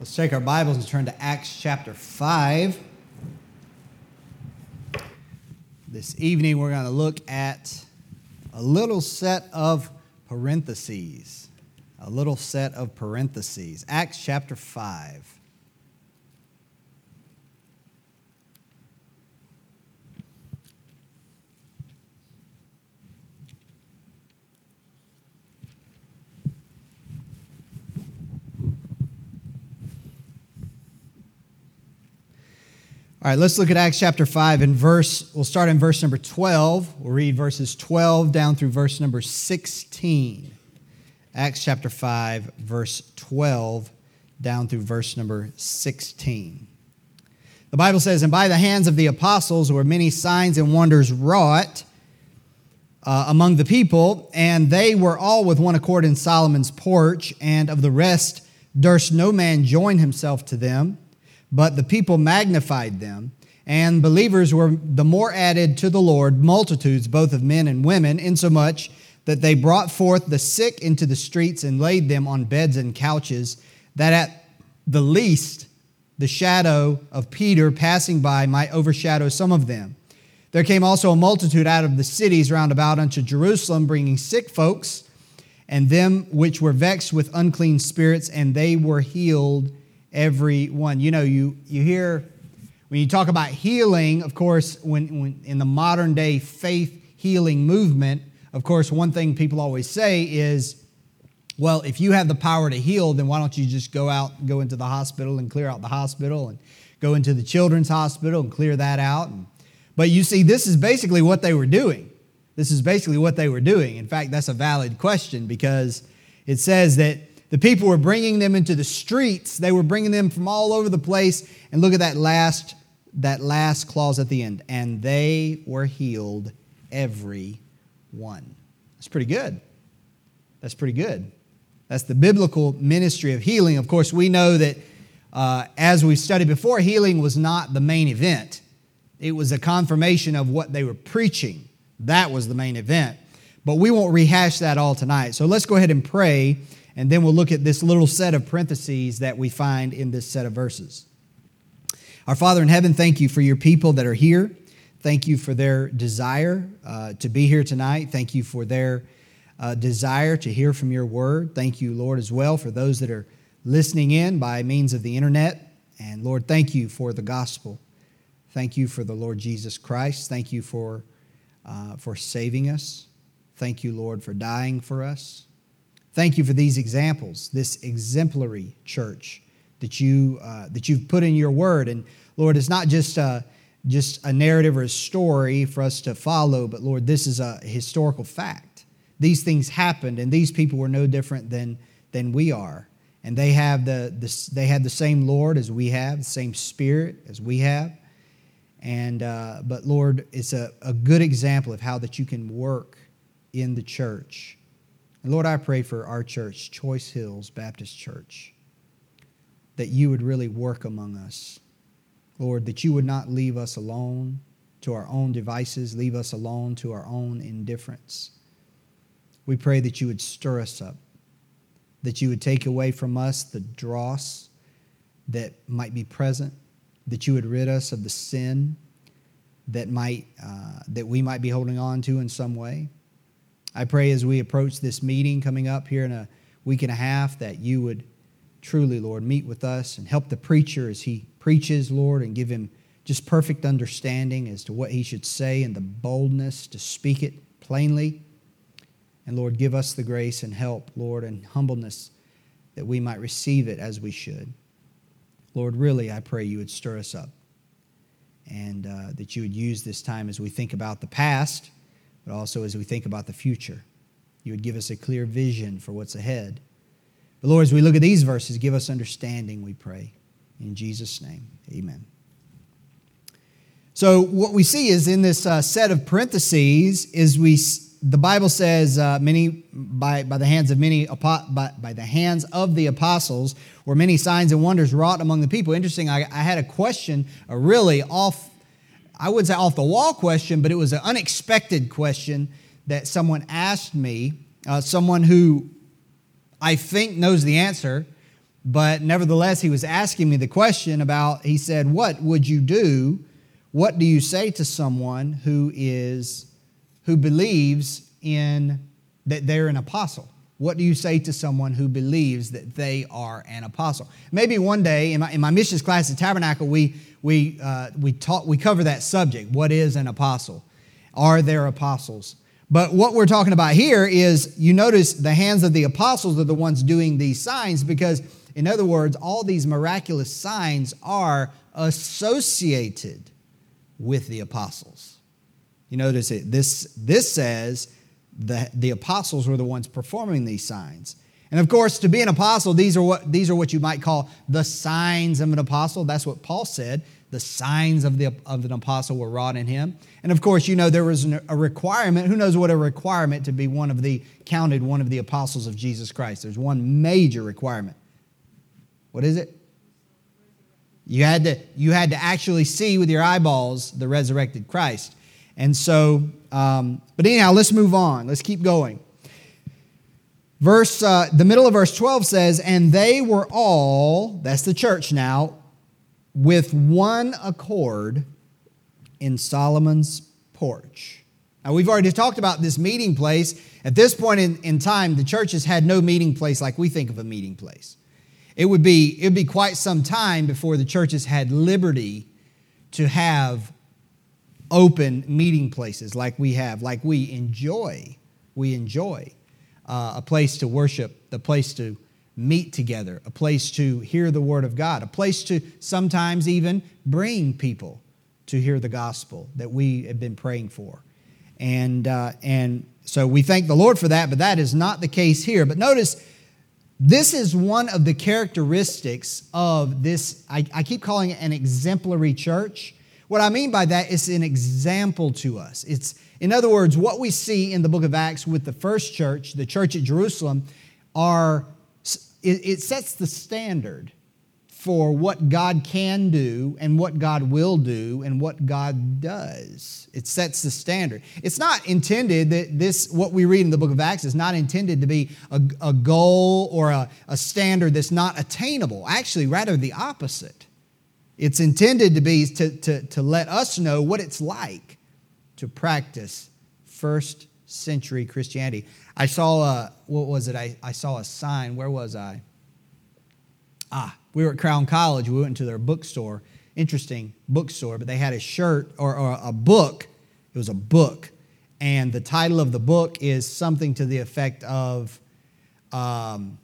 Let's take our Bibles and turn to Acts chapter 5. This evening, we're going to look at a little set of parentheses. A little set of parentheses. Acts chapter 5. All right, let's look at Acts chapter 5 and verse, we'll start in verse number 12. We'll read verses 12 down through verse number 16. Acts chapter 5, verse 12 down through verse number 16. The Bible says, And by the hands of the apostles were many signs and wonders wrought uh, among the people, and they were all with one accord in Solomon's porch, and of the rest durst no man join himself to them but the people magnified them, and believers were the more added to the Lord, multitudes both of men and women, insomuch that they brought forth the sick into the streets and laid them on beds and couches, that at the least the shadow of Peter passing by might overshadow some of them. There came also a multitude out of the cities round about unto Jerusalem, bringing sick folks and them which were vexed with unclean spirits, and they were healed every one. You know, you, you hear when you talk about healing, of course, when, when in the modern day faith healing movement, of course, one thing people always say is, well, if you have the power to heal, then why don't you just go out, go into the hospital and clear out the hospital and go into the children's hospital and clear that out? And, but you see, this is basically what they were doing. This is basically what they were doing. In fact, that's a valid question because it says that the people were bringing them into the streets. They were bringing them from all over the place. And look at that last that last clause at the end. And they were healed every one. That's pretty good. That's pretty good. That's the biblical ministry of healing. Of course, we know that uh, as we studied before, healing was not the main event. It was a confirmation of what they were preaching. That was the main event. But we won't rehash that all tonight. So let's go ahead and pray and then we'll look at this little set of parentheses that we find in this set of verses. Our Father in heaven, thank you for your people that are here. Thank you for their desire uh, to be here tonight. Thank you for their uh, desire to hear from your word. Thank you, Lord, as well for those that are listening in by means of the internet. And Lord, thank you for the gospel. Thank you for the Lord Jesus Christ. Thank you for, uh, for saving us. Thank you, Lord, for dying for us. Thank you for these examples, this exemplary church that, you, uh, that you've put in your word. And Lord, it's not just a, just a narrative or a story for us to follow, but Lord, this is a historical fact. These things happened, and these people were no different than, than we are. And they, have the, the, they had the same Lord as we have, the same Spirit as we have. And, uh, but Lord, it's a, a good example of how that you can work in the church and Lord, I pray for our church, Choice Hills Baptist Church, that you would really work among us. Lord, that you would not leave us alone to our own devices, leave us alone to our own indifference. We pray that you would stir us up, that you would take away from us the dross that might be present, that you would rid us of the sin that might uh, that we might be holding on to in some way. I pray as we approach this meeting coming up here in a week and a half that you would truly, Lord, meet with us and help the preacher as he preaches, Lord, and give him just perfect understanding as to what he should say and the boldness to speak it plainly. And Lord, give us the grace and help, Lord, and humbleness that we might receive it as we should. Lord, really, I pray you would stir us up and uh, that you would use this time as we think about the past but also as we think about the future. You would give us a clear vision for what's ahead. But Lord, as we look at these verses, give us understanding, we pray. In Jesus' name, amen. So, what we see is in this uh, set of parentheses, is we the Bible says uh, many by, by the hands of many by, by the hands of the apostles were many signs and wonders wrought among the people. Interesting. I, I had a question, a really off I would say off the wall question, but it was an unexpected question that someone asked me, uh, someone who I think knows the answer, But nevertheless, he was asking me the question about, he said, What would you do? What do you say to someone who is who believes in that they're an apostle? What do you say to someone who believes that they are an apostle? Maybe one day in my, in my missions class at Tabernacle, we, we, uh, we, talk, we cover that subject. What is an apostle? Are there apostles? But what we're talking about here is you notice the hands of the apostles are the ones doing these signs because, in other words, all these miraculous signs are associated with the apostles. You notice it. This, this says the, the apostles were the ones performing these signs. And of course, to be an apostle, these are what these are what you might call the signs of an apostle. That's what Paul said. The signs of, the, of an apostle were wrought in him. And of course, you know there was a requirement. Who knows what a requirement to be one of the counted one of the apostles of Jesus Christ? There's one major requirement. What is it? You had to, you had to actually see with your eyeballs the resurrected Christ. And so, um, but anyhow, let's move on. Let's keep going. Verse, uh, the middle of verse 12 says, And they were all, that's the church now, with one accord in Solomon's porch. Now, we've already talked about this meeting place. At this point in, in time, the church has had no meeting place like we think of a meeting place. It would be, it would be quite some time before the churches had liberty to have open meeting places like we have, like we enjoy. We enjoy uh, a place to worship, a place to meet together, a place to hear the Word of God, a place to sometimes even bring people to hear the gospel that we have been praying for. And, uh, and so we thank the Lord for that, but that is not the case here. But notice, this is one of the characteristics of this, I, I keep calling it an exemplary church. What I mean by that is an example to us. It's, in other words, what we see in the book of Acts with the first church, the church at Jerusalem, are it, it sets the standard for what God can do and what God will do and what God does. It sets the standard. It's not intended that this, what we read in the book of Acts, is not intended to be a, a goal or a, a standard that's not attainable. Actually, rather the opposite. It's intended to be to, to, to let us know what it's like to practice first century Christianity. I saw a, what was it? I, I saw a sign. Where was I? Ah, we were at Crown College. We went to their bookstore. Interesting bookstore, but they had a shirt or, or a book. It was a book. And the title of the book is something to the effect of um,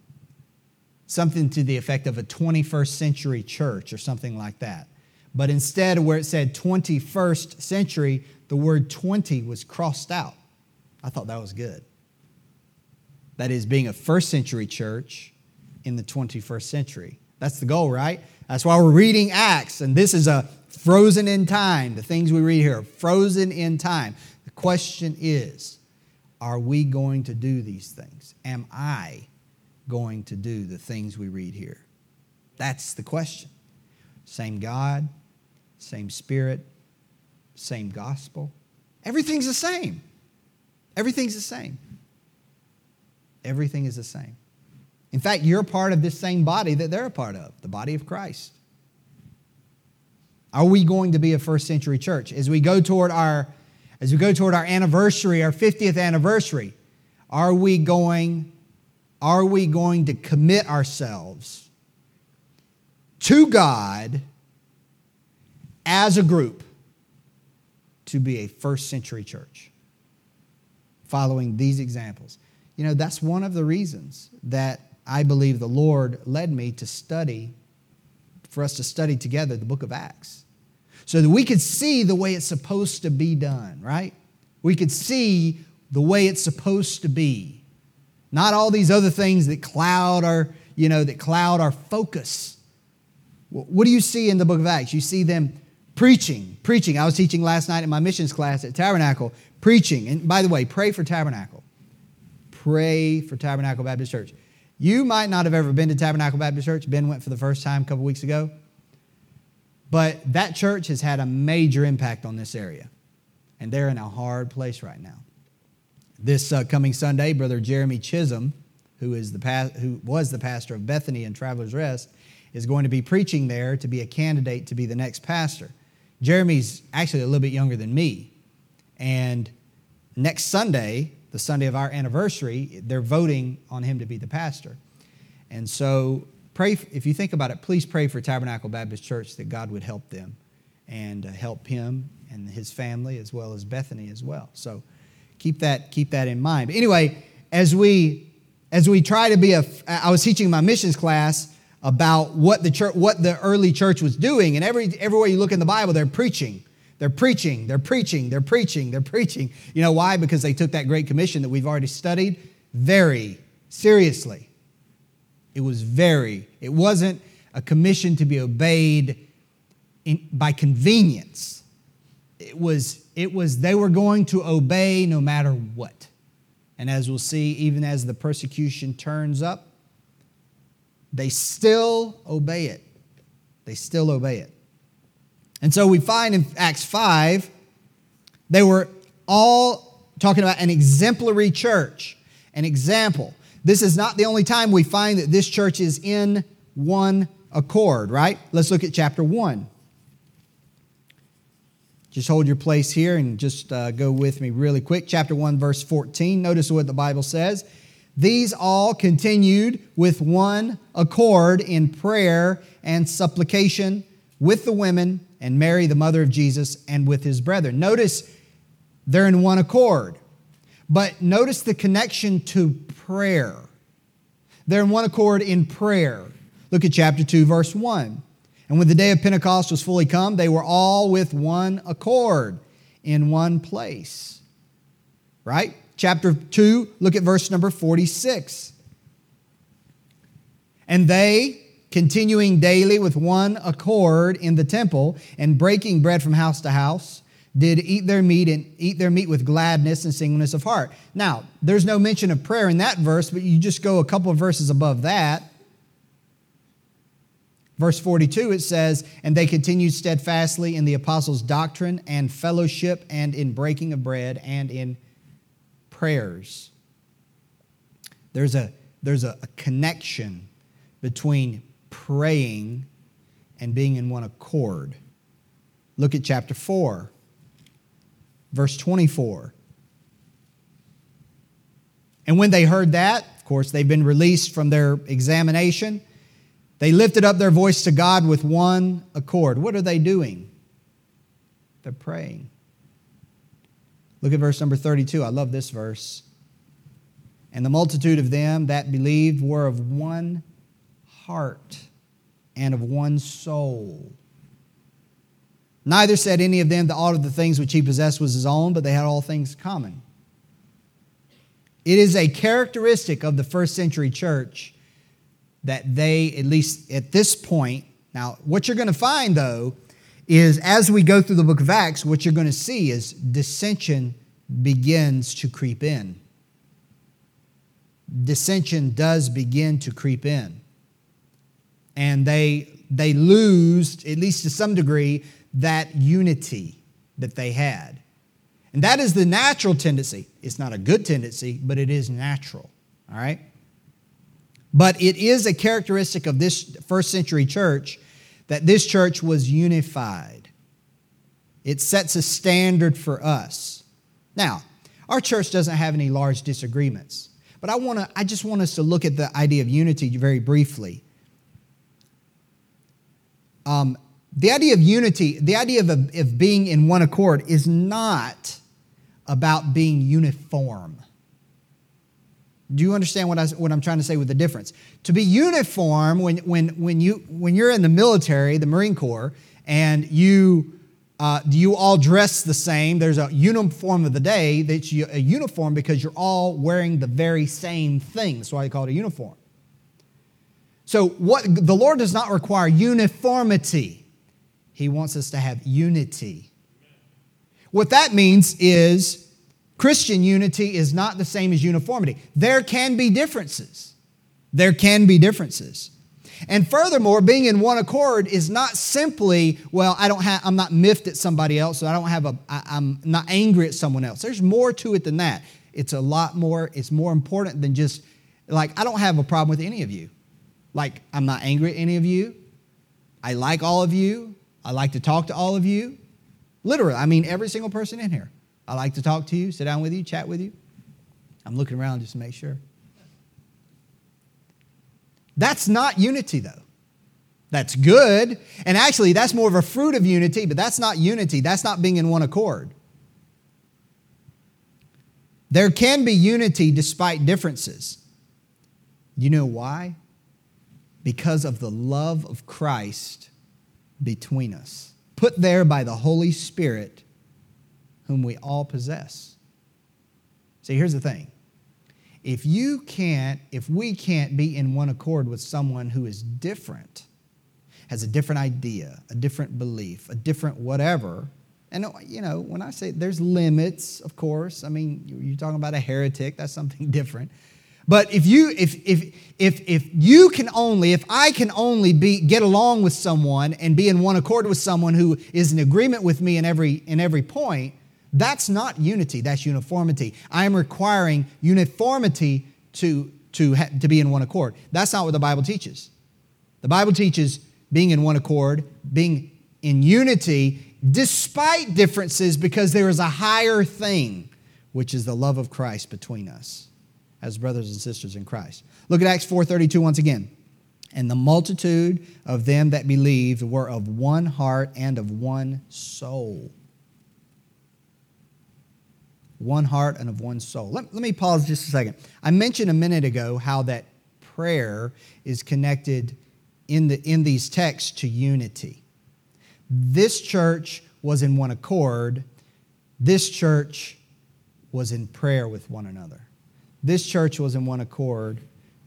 something to the effect of a 21st century church or something like that. But instead, where it said 21st century, the word 20 was crossed out. I thought that was good. That is, being a first century church in the 21st century. That's the goal, right? That's why we're reading Acts, and this is a frozen in time. The things we read here, frozen in time. The question is are we going to do these things? Am I going to do the things we read here? That's the question. Same God, same Spirit, same gospel. Everything's the same. Everything's the same. Everything is the same. In fact, you're part of this same body that they're a part of, the body of Christ. Are we going to be a first century church? As we go toward our as we go toward our anniversary, our 50th anniversary, are we going are we going to commit ourselves to God as a group to be a first century church? Following these examples. You know, that's one of the reasons that I believe the Lord led me to study, for us to study together the book of Acts, so that we could see the way it's supposed to be done, right? We could see the way it's supposed to be. Not all these other things that cloud our, you know, that cloud our focus. What do you see in the book of Acts? You see them preaching, preaching. I was teaching last night in my missions class at Tabernacle, preaching. And by the way, pray for Tabernacle. Pray for Tabernacle Baptist Church. You might not have ever been to Tabernacle Baptist Church. Ben went for the first time a couple weeks ago. But that church has had a major impact on this area. And they're in a hard place right now. This uh, coming Sunday, Brother Jeremy Chisholm who is the pa- who was the pastor of Bethany and Travelers Rest, is going to be preaching there to be a candidate to be the next pastor. Jeremy's actually a little bit younger than me, and next Sunday, the Sunday of our anniversary, they're voting on him to be the pastor. And so, pray if you think about it. Please pray for Tabernacle Baptist Church that God would help them and uh, help him and his family as well as Bethany as well. So keep that keep that in mind. But anyway, as we as we try to be a I was teaching my missions class about what the church what the early church was doing and every everywhere you look in the Bible they're preaching. They're preaching, they're preaching, they're preaching, they're preaching. You know why? Because they took that great commission that we've already studied very seriously. It was very, it wasn't a commission to be obeyed in, by convenience. It was, it was, they were going to obey no matter what. And as we'll see, even as the persecution turns up, they still obey it. They still obey it. And so we find in Acts 5, they were all talking about an exemplary church, an example. This is not the only time we find that this church is in one accord, right? Let's look at chapter 1. Just hold your place here and just uh, go with me really quick. Chapter 1, verse 14. Notice what the Bible says. These all continued with one accord in prayer and supplication with the women and Mary, the mother of Jesus, and with his brethren. Notice they're in one accord. But notice the connection to prayer. They're in one accord in prayer. Look at chapter 2, verse 1. And when the day of Pentecost was fully come, they were all with one accord in one place. Right? Chapter 2, look at verse number 46. And they, continuing daily with one accord in the temple and breaking bread from house to house, did eat their meat and eat their meat with gladness and singleness of heart. Now, there's no mention of prayer in that verse, but you just go a couple of verses above that Verse 42, it says, And they continued steadfastly in the apostles' doctrine and fellowship and in breaking of bread and in prayers. There's a, there's a, a connection between praying and being in one accord. Look at chapter 4, verse 24. And when they heard that, of course, they've been released from their examination they lifted up their voice to God with one accord. What are they doing? They're praying. Look at verse number 32. I love this verse. And the multitude of them that believed were of one heart and of one soul. Neither said any of them that all of the things which he possessed was his own, but they had all things common. It is a characteristic of the first century church that they, at least at this point, now, what you're going to find though is as we go through the book of Acts, what you're going to see is dissension begins to creep in. Dissension does begin to creep in. And they, they lose, at least to some degree, that unity that they had. And that is the natural tendency. It's not a good tendency, but it is natural. All right? But it is a characteristic of this first century church that this church was unified. It sets a standard for us. Now, our church doesn't have any large disagreements, but I, wanna, I just want us to look at the idea of unity very briefly. Um, the idea of unity, the idea of, of being in one accord, is not about being uniform. Do you understand what, I, what I'm trying to say with the difference? To be uniform, when, when, when, you, when you're in the military, the Marine Corps, and you, uh, you all dress the same, there's a uniform of the day that's a uniform because you're all wearing the very same thing. That's why they call it a uniform. So, what the Lord does not require uniformity, He wants us to have unity. What that means is Christian unity is not the same as uniformity. There can be differences. There can be differences. And furthermore, being in one accord is not simply, well, I don't have, I'm not miffed at somebody else, so I don't have a, I, I'm not angry at someone else. There's more to it than that. It's a lot more, it's more important than just Like, I don't have a problem with any of you. Like, I'm not angry at any of you. I like all of you. I like to talk to all of you. Literally, I mean, every single person in here. I like to talk to you, sit down with you, chat with you. I'm looking around just to make sure. That's not unity, though. That's good. And actually, that's more of a fruit of unity, but that's not unity. That's not being in one accord. There can be unity despite differences. You know why? Because of the love of Christ between us, put there by the Holy Spirit, whom we all possess. See, here's the thing. If you can't, if we can't be in one accord with someone who is different, has a different idea, a different belief, a different whatever. And, you know, when I say there's limits, of course, I mean, you're talking about a heretic, that's something different. But if you, if, if, if, if you can only, if I can only be, get along with someone and be in one accord with someone who is in agreement with me in every, in every point, that's not unity, that's uniformity. I am requiring uniformity to, to, to be in one accord. That's not what the Bible teaches. The Bible teaches being in one accord, being in unity despite differences because there is a higher thing, which is the love of Christ between us as brothers and sisters in Christ. Look at Acts 4:32 once again. And the multitude of them that believed were of one heart and of one soul. One heart and of one soul. Let, let me pause just a second. I mentioned a minute ago how that prayer is connected in, the, in these texts to unity. This church was in one accord. This church was in prayer with one another. This church was in one accord.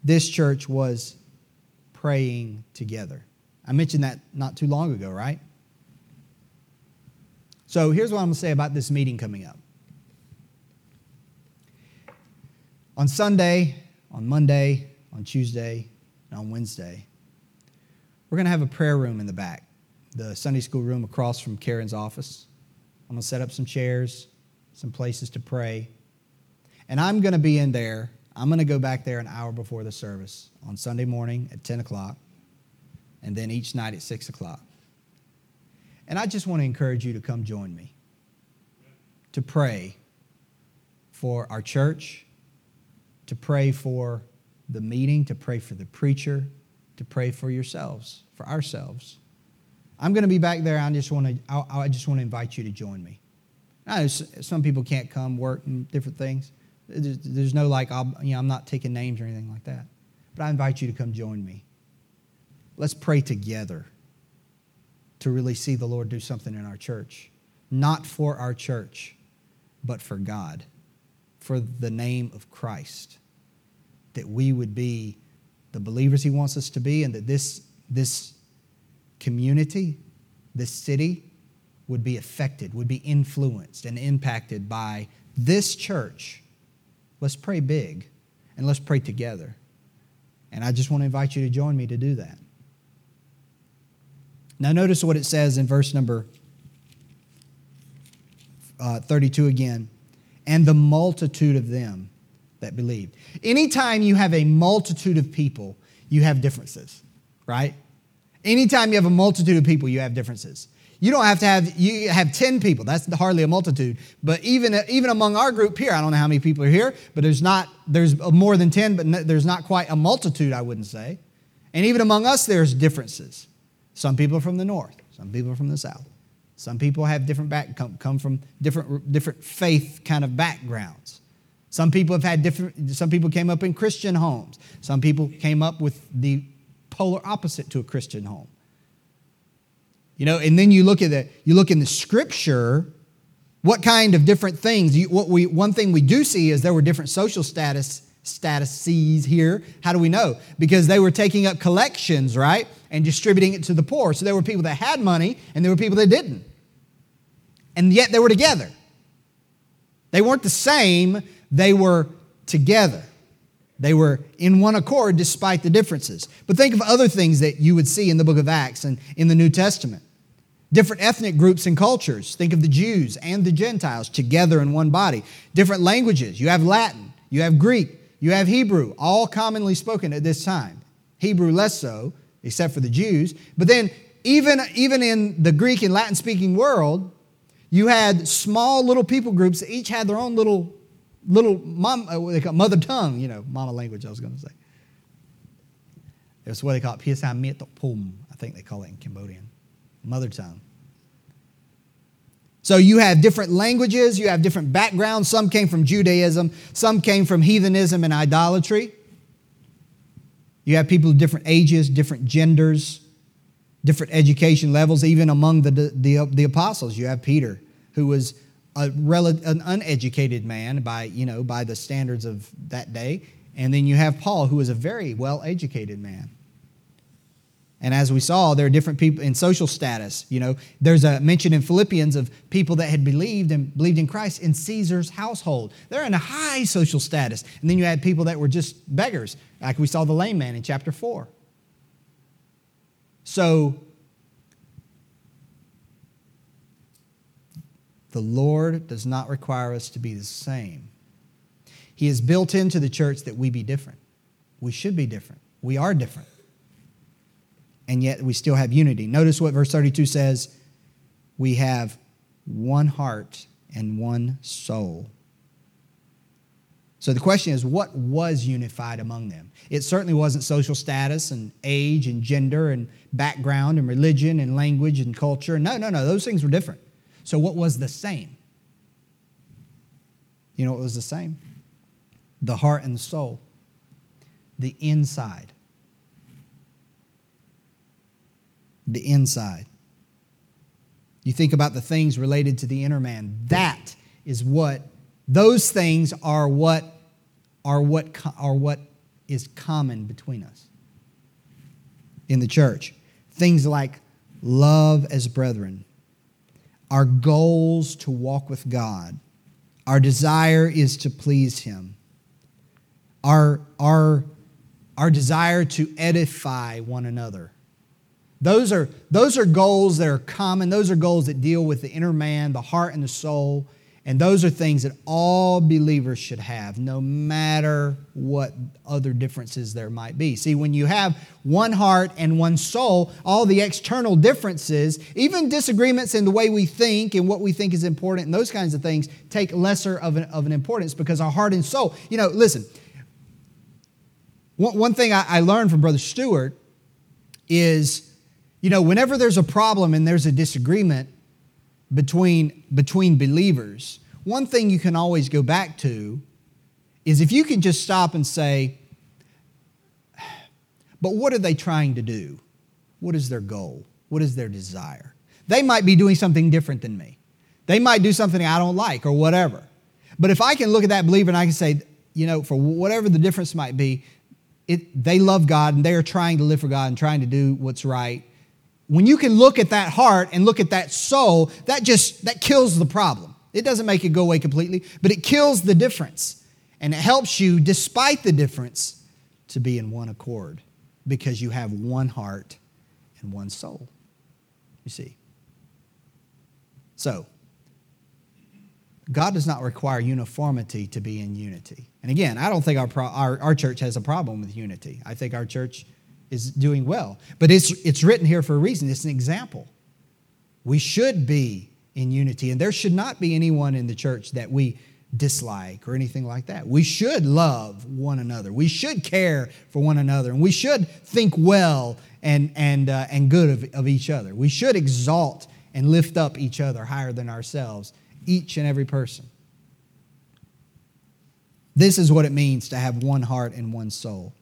This church was praying together. I mentioned that not too long ago, right? So here's what I'm going to say about this meeting coming up. On Sunday, on Monday, on Tuesday, and on Wednesday, we're going to have a prayer room in the back, the Sunday school room across from Karen's office. I'm going to set up some chairs, some places to pray. And I'm going to be in there. I'm going to go back there an hour before the service on Sunday morning at 10 o'clock, and then each night at 6 o'clock. And I just want to encourage you to come join me to pray for our church, to pray for the meeting, to pray for the preacher, to pray for yourselves, for ourselves. I'm going to be back there. I just want to, I, just want to invite you to join me. I know some people can't come, work, and different things. There's, no like, you know, I'm not taking names or anything like that. But I invite you to come join me. Let's pray together to really see the Lord do something in our church. Not for our church, but for God, for the name of Christ. That we would be the believers he wants us to be, and that this, this community, this city, would be affected, would be influenced and impacted by this church. Let's pray big and let's pray together. And I just want to invite you to join me to do that. Now, notice what it says in verse number uh, 32 again. And the multitude of them that believed. Anytime you have a multitude of people, you have differences, right? Anytime you have a multitude of people, you have differences. You don't have to have you have 10 people. That's hardly a multitude. But even even among our group here, I don't know how many people are here, but there's not there's more than 10, but there's not quite a multitude, I wouldn't say. And even among us there's differences. Some people are from the north, some people are from the south. Some people have different back come, come from different different faith kind of backgrounds. Some people have had different, some people came up in Christian homes. Some people came up with the polar opposite to a Christian home. You know, and then you look at the, you look in the scripture, what kind of different things? You, what we, one thing we do see is there were different social status statuses here. How do we know? Because they were taking up collections, right? And distributing it to the poor. So there were people that had money and there were people that didn't. And yet they were together. They weren't the same, they were together. They were in one accord despite the differences. But think of other things that you would see in the book of Acts and in the New Testament. Different ethnic groups and cultures. Think of the Jews and the Gentiles together in one body. Different languages. You have Latin, you have Greek, You have Hebrew, all commonly spoken at this time. Hebrew less so, except for the Jews. But then, even, even in the Greek and Latin speaking world, you had small little people groups that each had their own little, little mom, uh, they call mother tongue, you know, mama language, I was going to say. It's what they call it, Pum, I think they call it in Cambodian, mother tongue. So you have different languages, you have different backgrounds. Some came from Judaism, some came from heathenism and idolatry. You have people of different ages, different genders, different education levels, even among the, the, the apostles. You have Peter, who was a rel- an uneducated man by, you know, by the standards of that day. And then you have Paul, who was a very well educated man. And as we saw, there are different people in social status. You know, there's a mention in Philippians of people that had believed and believed in Christ in Caesar's household. They're in a high social status. And then you had people that were just beggars, like we saw the lame man in chapter 4. So, the Lord does not require us to be the same. He has built into the church that we be different. We should be different. We are different and yet we still have unity. Notice what verse 32 says we have one heart and one soul. So the question is, what was unified among them? It certainly wasn't social status and age and gender and background and religion and language and culture. No, no, no, those things were different. So what was the same? You know what was the same? The heart and the soul, the inside. the inside. You think about the things related to the inner man. That is what those things are what are what are what is common between us in the church. Things like love as brethren, our goals to walk with God, our desire is to please Him, our, our, our desire to edify one another those are, those are goals that are common. Those are goals that deal with the inner man, the heart, and the soul. And those are things that all believers should have, no matter what other differences there might be. See, when you have one heart and one soul, all the external differences, even disagreements in the way we think and what we think is important and those kinds of things, take lesser of an, of an importance because our heart and soul, you know, listen, one, one thing I, I learned from Brother Stewart is you know, whenever there's a problem and there's a disagreement between, between believers, one thing you can always go back to is if you can just stop and say, but what are they trying to do? What is their goal? What is their desire? They might be doing something different than me. They might do something I don't like or whatever. But if I can look at that believer and I can say, you know, for whatever the difference might be, it, they love God and they are trying to live for God and trying to do what's right when you can look at that heart and look at that soul, that just that kills the problem. It doesn't make it go away completely, but it kills the difference. And it helps you, despite the difference, to be in one accord because you have one heart and one soul. You see. So, God does not require uniformity to be in unity. And again, I don't think our, our, our church has a problem with unity. I think our church is doing well. But it's, it's written here for a reason. It's an example. We should be in unity, and there should not be anyone in the church that we dislike or anything like that. We should love one another. We should care for one another, and we should think well and, and, uh, and good of, of each other. We should exalt and lift up each other higher than ourselves, each and every person. This is what it means to have one heart and one soul.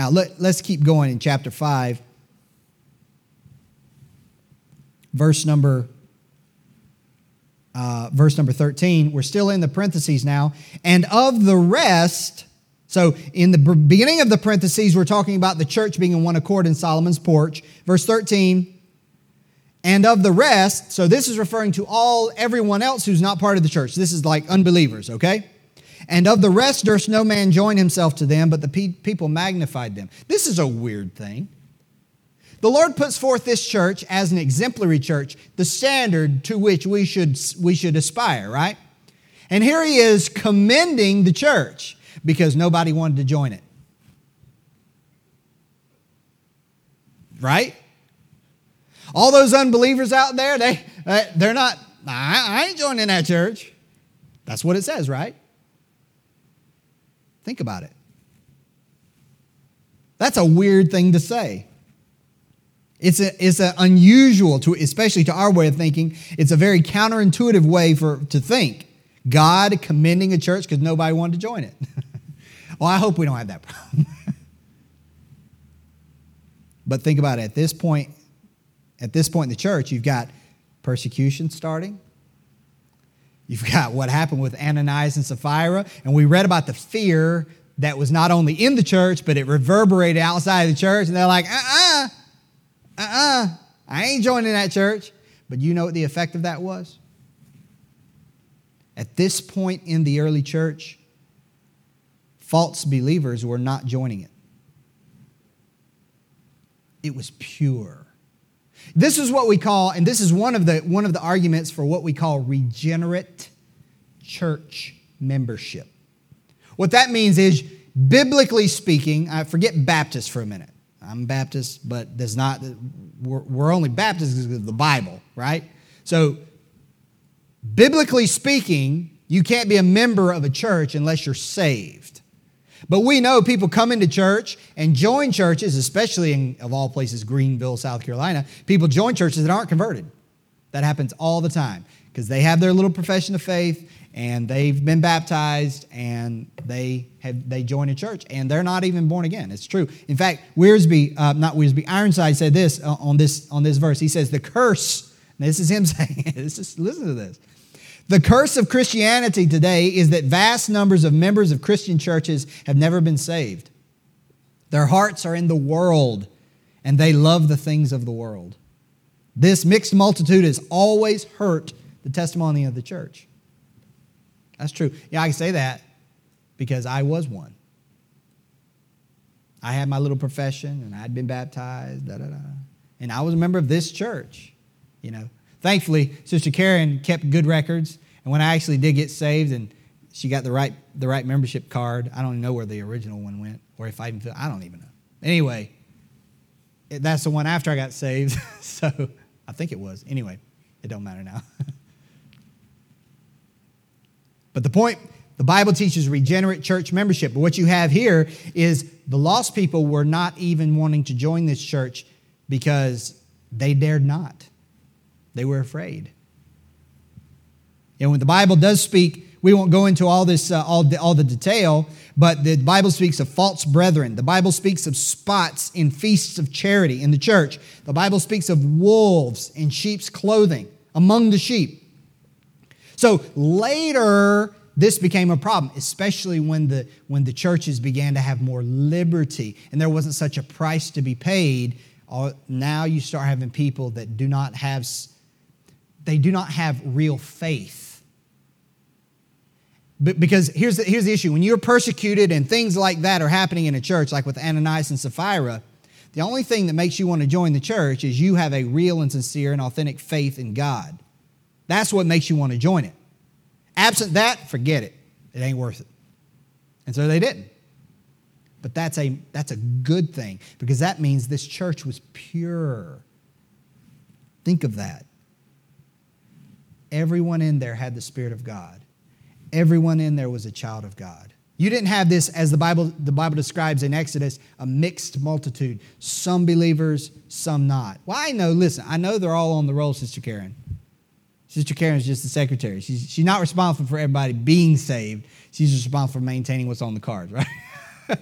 Now, let, let's keep going in chapter 5, verse number. Uh, verse number 13, we're still in the parentheses now. And of the rest, so in the beginning of the parentheses, we're talking about the church being in one accord in Solomon's porch. Verse 13, and of the rest, so this is referring to all everyone else who's not part of the church. This is like unbelievers, okay? And of the rest durst no man join himself to them, but the pe- people magnified them. This is a weird thing. The Lord puts forth this church as an exemplary church, the standard to which we should, we should aspire, right? And here he is commending the church. because nobody wanted to join it. Right? All those unbelievers out there, they, they're not, I, I ain't joining that church. That's what it says, right? Think about it. That's a weird thing to say. It's a, it's a unusual to especially to our way of thinking. It's a very counterintuitive way for to think. God commending a church because nobody wanted to join it. well, I hope we don't have that problem. but think about it. At this point, at this point in the church, you've got persecution starting. You've got what happened with Ananias and Sapphira, and we read about the fear that was not only in the church, but it reverberated outside of the church, and they're like, uh uh-uh, uh, uh-uh, I ain't joining that church. But you know what the effect of that was? At this point in the early church, false believers were not joining it. It was pure. This is what we call, and this is one of the, one of the arguments for what we call regenerate church membership. What that means is, biblically speaking, I forget Baptist for a minute. I'm Baptist, but there's not, we're, we're only Baptists because of the Bible, right? So, biblically speaking, you can't be a member of a church unless you're saved. But we know people come into church and join churches, especially in, of all places, Greenville, South Carolina. People join churches that aren't converted. That happens all the time because they have their little profession of faith and they've been baptized and they have they join a church and they're not even born again. It's true. In fact, Wiersbe, uh, not Wiersbe, Ironside said this uh, on this on this verse. He says the curse. This is him saying it. Just listen to this. The curse of Christianity today is that vast numbers of members of Christian churches have never been saved. Their hearts are in the world and they love the things of the world. This mixed multitude has always hurt the testimony of the church. That's true. Yeah, I can say that because I was one. I had my little profession and I'd been baptized, da da da. And I was a member of this church, you know. Thankfully, Sister Karen kept good records. And when I actually did get saved and she got the right, the right membership card, I don't know where the original one went or if I even, I don't even know. Anyway, that's the one after I got saved. so I think it was. Anyway, it don't matter now. but the point, the Bible teaches regenerate church membership. But what you have here is the lost people were not even wanting to join this church because they dared not. They were afraid. And when the Bible does speak, we won't go into all this, uh, all, the, all the detail, but the Bible speaks of false brethren. The Bible speaks of spots in feasts of charity in the church. The Bible speaks of wolves in sheep's clothing among the sheep. So later, this became a problem, especially when the, when the churches began to have more liberty and there wasn't such a price to be paid. Now you start having people that do not have they do not have real faith. But because here's the, here's the issue when you're persecuted and things like that are happening in a church, like with Ananias and Sapphira, the only thing that makes you want to join the church is you have a real and sincere and authentic faith in God. That's what makes you want to join it. Absent that, forget it. It ain't worth it. And so they didn't. But that's a, that's a good thing because that means this church was pure. Think of that. Everyone in there had the Spirit of God. Everyone in there was a child of God. You didn't have this, as the Bible, the Bible describes in Exodus, a mixed multitude. Some believers, some not. Well, I know, listen, I know they're all on the roll, Sister Karen. Sister Karen's just the secretary. She's, she's not responsible for everybody being saved. She's responsible for maintaining what's on the cards, right?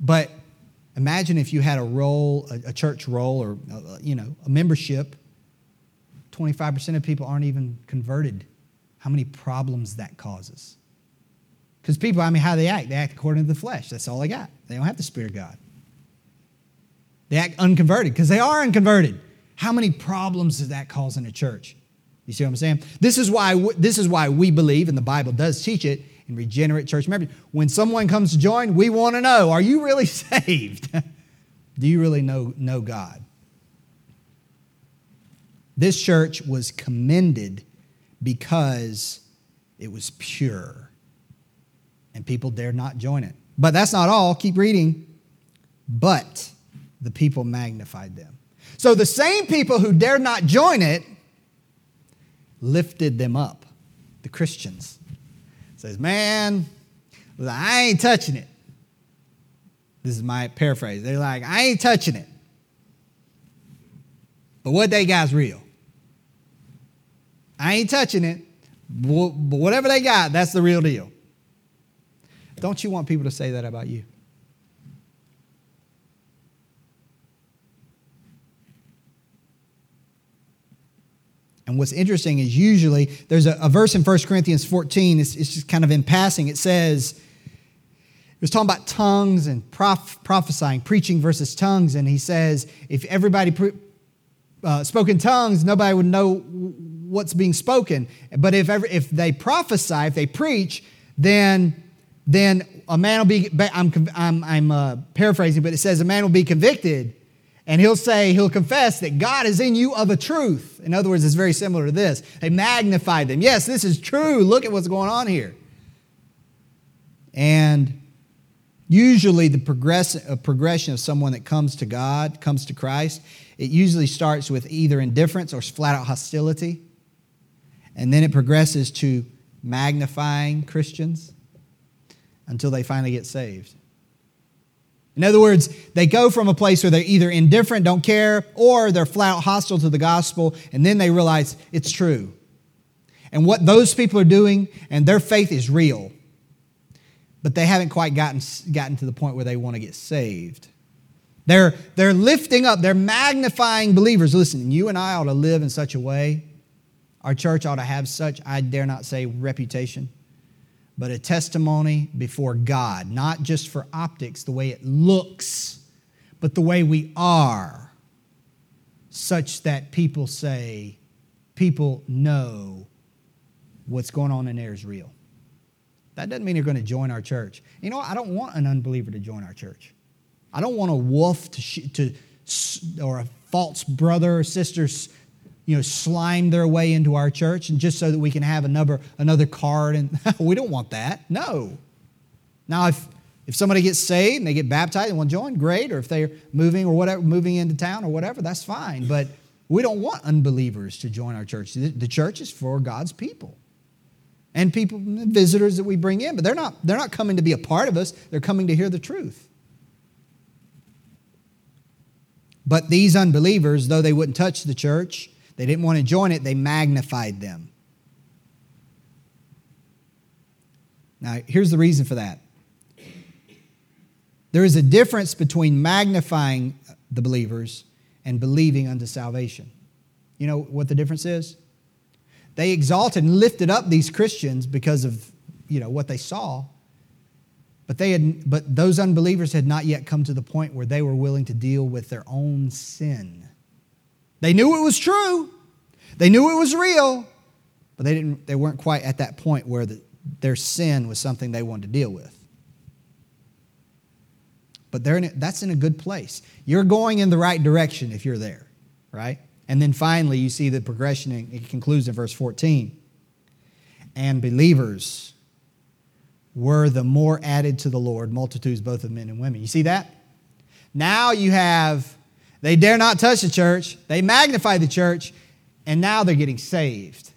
but imagine if you had a roll, a, a church roll, or, uh, you know, a membership 25% of people aren't even converted. How many problems that causes? Because people, I mean, how they act? They act according to the flesh. That's all they got. They don't have the Spirit of God. They act unconverted because they are unconverted. How many problems does that cause in a church? You see what I'm saying? This is why this is why we believe, and the Bible does teach it in regenerate church members. When someone comes to join, we want to know: Are you really saved? Do you really know know God? This church was commended because it was pure. and people dared not join it. But that's not all. Keep reading. But the people magnified them. So the same people who dared not join it lifted them up, the Christians. Says, man, I ain't touching it. This is my paraphrase. They're like, I ain't touching it. But what they got's real. I ain't touching it, but whatever they got, that's the real deal. Don't you want people to say that about you? And what's interesting is usually there's a, a verse in 1 Corinthians 14, it's, it's, just kind of in passing. It says, it was talking about tongues and prof, prophesying, preaching versus tongues. And he says, if everybody pre, uh, spoke in tongues, nobody would know what's being spoken. But if, ever, if they prophesy, if they preach, then, then a man will be, I'm, I'm, I'm uh, paraphrasing, but it says a man will be convicted and he'll say, he'll confess that God is in you of a truth. In other words, it's very similar to this. They magnify them. Yes, this is true. Look at what's going on here. And usually, the progress, progression of someone that comes to God, comes to Christ, it usually starts with either indifference or flat out hostility. And then it progresses to magnifying Christians until they finally get saved. In other words, they go from a place where they're either indifferent, don't care, or they're flat hostile to the gospel, and then they realize it's true. And what those people are doing, and their faith is real, but they haven't quite gotten, gotten to the point where they want to get saved. They're, they're lifting up, they're magnifying believers. Listen, you and I ought to live in such a way, our church ought to have such, I dare not say reputation but a testimony before God, not just for optics, the way it looks, but the way we are, such that people say, people know what's going on in there is real. That doesn't mean they're going to join our church. You know, I don't want an unbeliever to join our church. I don't want a wolf to, sh- to or a false brother or sister you know, slime their way into our church and just so that we can have another, another card. And we don't want that. No. Now, if, if somebody gets saved and they get baptized and want to join, great. Or if they're moving or whatever, moving into town or whatever, that's fine. But we don't want unbelievers to join our church. The church is for God's people. And people, visitors that we bring in, but they're not, they're not coming to be a part of us. They're coming to hear the truth. But these unbelievers, though they wouldn't touch the church, they didn't want to join it, they magnified them. Now, here's the reason for that. There is a difference between magnifying the believers and believing unto salvation. You know what the difference is? They exalted and lifted up these Christians because of you know what they saw. But they had but those unbelievers had not yet come to the point where they were willing to deal with their own sin. They knew it was true. They knew it was real, but they, didn't, they weren't quite at that point where the, their sin was something they wanted to deal with. But they're in a, that's in a good place. You're going in the right direction if you're there, right? And then finally, you see the progression, it concludes in verse 14. And believers were the more added to the Lord, multitudes both of men and women. You see that? Now you have they dare not touch the church. They magnify the church, and now they're getting saved.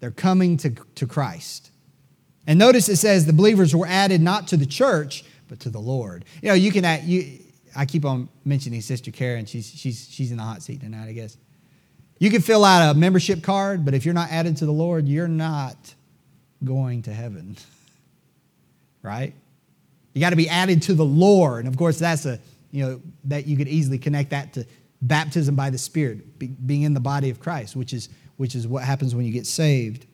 They're coming to, to Christ. And notice it says the believers were added not to the church, but to the Lord. You know, you can add, you, I keep on mentioning Sister Karen. She's, she's, she's in the hot seat tonight, I guess. You can fill out a membership card, but if you're not added to the Lord, you're not going to heaven. right? You got to be added to the Lord. And of course, that's a you know, that you could easily connect that to baptism by the Spirit, be, being in the body of Christ, which is, which is what happens when you get saved.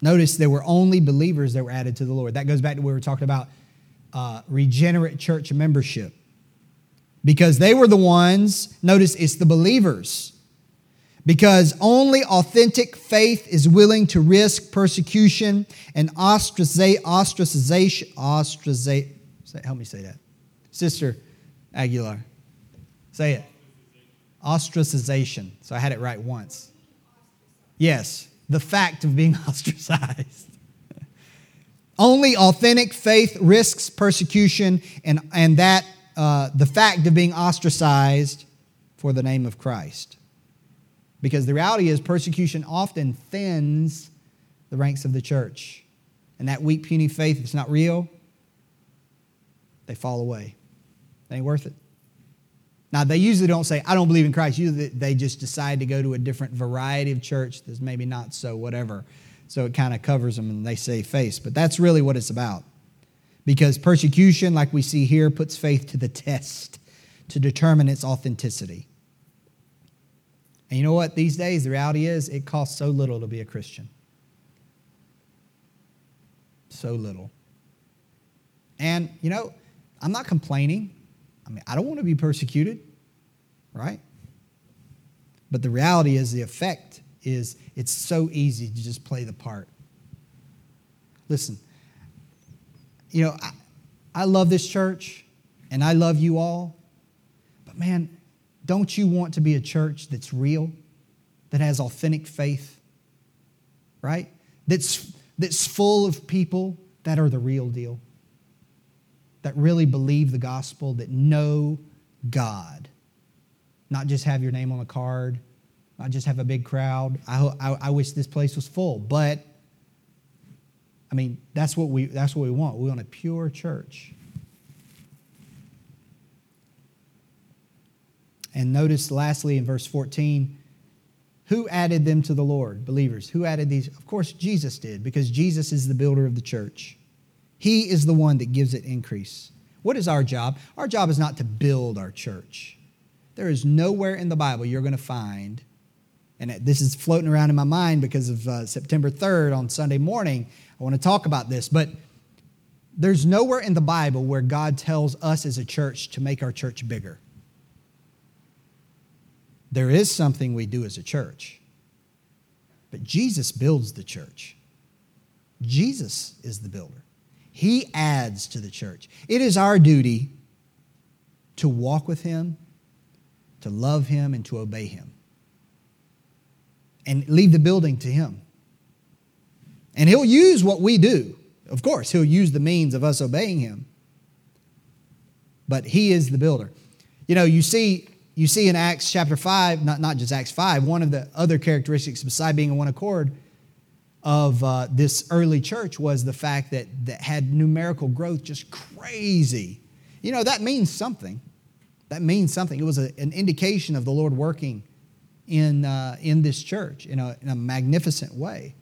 Notice there were only believers that were added to the Lord. That goes back to where we were talking about uh, regenerate church membership. Because they were the ones, notice it's the believers. Because only authentic faith is willing to risk persecution and ostracization, ostracization, ostracization help me say that. Sister Aguilar. Say it. Ostracization. So I had it right once. Yes, the fact of being ostracized. Only authentic faith risks persecution and, and that uh, the fact of being ostracized for the name of Christ. Because the reality is, persecution often thins the ranks of the church. And that weak, puny faith, it's not real, they fall away. They ain't worth it. Now, they usually don't say, I don't believe in Christ. Usually they just decide to go to a different variety of church that's maybe not so whatever. So it kind of covers them and they say face. But that's really what it's about. Because persecution, like we see here, puts faith to the test to determine its authenticity. And you know what? These days, the reality is it costs so little to be a Christian. So little. And, you know, I'm not complaining. I mean, I don't want to be persecuted, right? But the reality is, the effect is it's so easy to just play the part. Listen, you know, I, I love this church and I love you all, but man, don't you want to be a church that's real, that has authentic faith, right? That's, that's full of people that are the real deal, that really believe the gospel, that know God, not just have your name on a card, not just have a big crowd. I, I, I wish this place was full, but I mean, that's what we, that's what we want. We want a pure church. And notice lastly in verse 14, who added them to the Lord? Believers. Who added these? Of course, Jesus did, because Jesus is the builder of the church. He is the one that gives it increase. What is our job? Our job is not to build our church. There is nowhere in the Bible you're going to find, and this is floating around in my mind because of uh, September 3rd on Sunday morning. I want to talk about this, but there's nowhere in the Bible where God tells us as a church to make our church bigger. There is something we do as a church, but Jesus builds the church. Jesus is the builder. He adds to the church. It is our duty to walk with Him, to love Him, and to obey Him. And leave the building to Him. And He'll use what we do. Of course, He'll use the means of us obeying Him. But He is the builder. You know, you see you see in Acts chapter 5, not, not just Acts 5, one of the other characteristics, beside being in one accord, of uh, this early church was the fact that that had numerical growth just crazy. You know, that means something. That means something. It was a, an indication of the Lord working in, uh, in this church in a, in a magnificent way.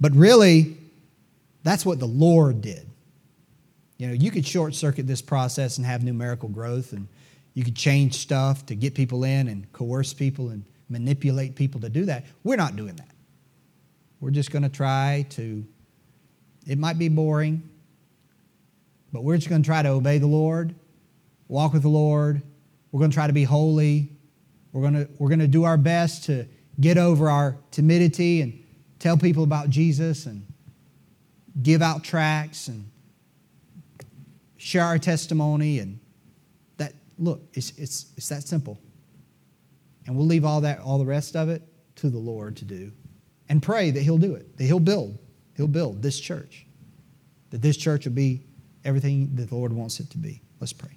But really, that's what the Lord did. You know, you could short circuit this process and have numerical growth and you could change stuff to get people in and coerce people and manipulate people to do that. We're not doing that. We're just going to try to, it might be boring, but we're just going to try to obey the Lord, walk with the Lord. We're going to try to be holy. We're going to, we're going to do our best to get over our timidity and tell people about Jesus and give out tracts and share our testimony and that look, it's, it's, it's that simple. And we'll leave all that, all the rest of it to the Lord to do. And pray that He'll do it, that He'll build. He'll build this church. That this church will be everything that the Lord wants it to be. Let's pray.